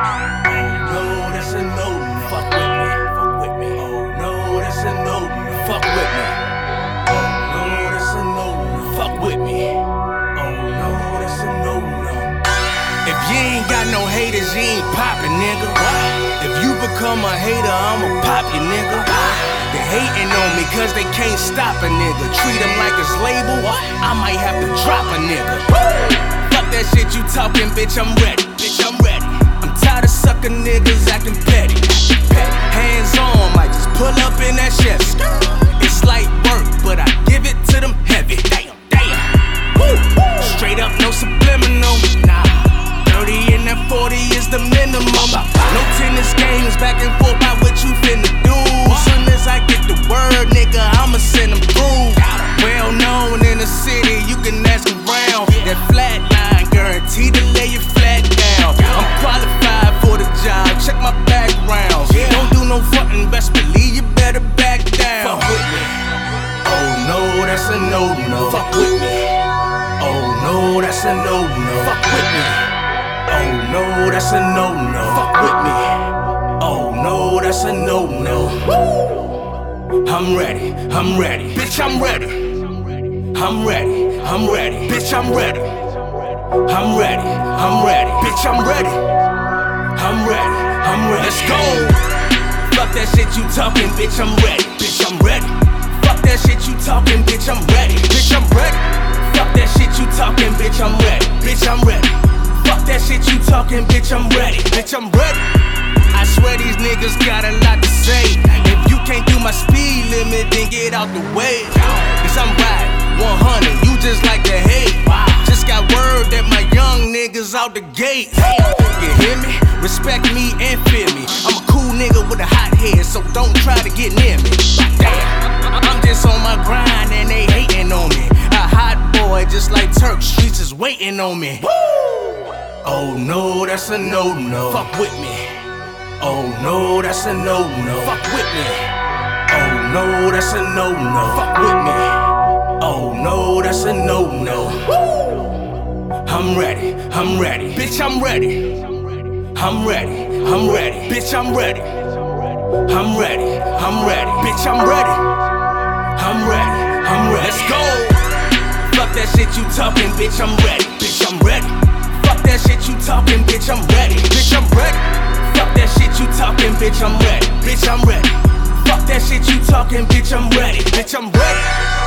no, that's a no. Fuck with me. Fuck with me. Oh no, that's a no. Fuck with me. Oh no, that's a no. Fuck with me. Oh no, that's a no no. If you ain't got no haters, you ain't poppin', nigga. If you become a hater, I'ma pop you, nigga. They hating on me cause they can't stop a nigga. Treat them like it's label, I might have to drop a nigga. Fuck that shit you talking, bitch, I'm ready. Bitch, I'm ready. Tired of sucker niggas acting petty. Hands on, might just pull up in that Chevy. It's light work, but I give it to them heavy. Damn, damn. Woo. Straight up, no subliminal. Nah. 30 and that 40 is the minimum. No tennis games back and forth that's a no no. Fuck with me. Oh no, that's a no no. Fuck with me. Oh no, that's a no no. I'm ready, I'm ready. Bitch, I'm ready. I'm ready, I'm ready. Bitch, I'm ready. I'm ready, I'm ready. Bitch, I'm ready. I'm ready, I'm ready. Let's go. Fuck that shit you talking, bitch, I'm ready. Bitch, I'm ready. Fuck that shit you talking, bitch, I'm ready. Bitch, I'm ready. Fuck that shit Bitch, I'm ready. Fuck that shit you talking, bitch, I'm ready. Bitch, I'm ready. I swear these niggas got a lot to say. If you can't do my speed limit, then get out the way. Cause I'm riding 100, you just like to hate. Just got word that my young niggas out the gate. You hear me? Respect me and fear me. I'm a cool nigga with a hot head, so don't try to get near me. Damn, I'm just on my grind and they hating on me. A hot boy just like Turk, streets is waiting on me. Oh no, that's a no no. Fuck with me. Oh no, that's a no no. Fuck with me. Oh no, that's a no no. Fuck with me. Oh no, that's a no no. I'm ready, I'm ready. Bitch, I'm ready. I'm ready, I'm ready. Bitch, I'm ready. I'm ready, I'm ready. Bitch, I'm ready. I'm ready, I'm ready. Let's go. Shit you talking, bitch, I'm ready. Bitch, I'm ready. Fuck that shit you talking, bitch, I'm ready. Bitch, I'm ready. Fuck that shit you talking, bitch, I'm ready. Bitch, I'm ready. Fuck that shit you talking, bitch, I'm ready. Bitch, I'm ready.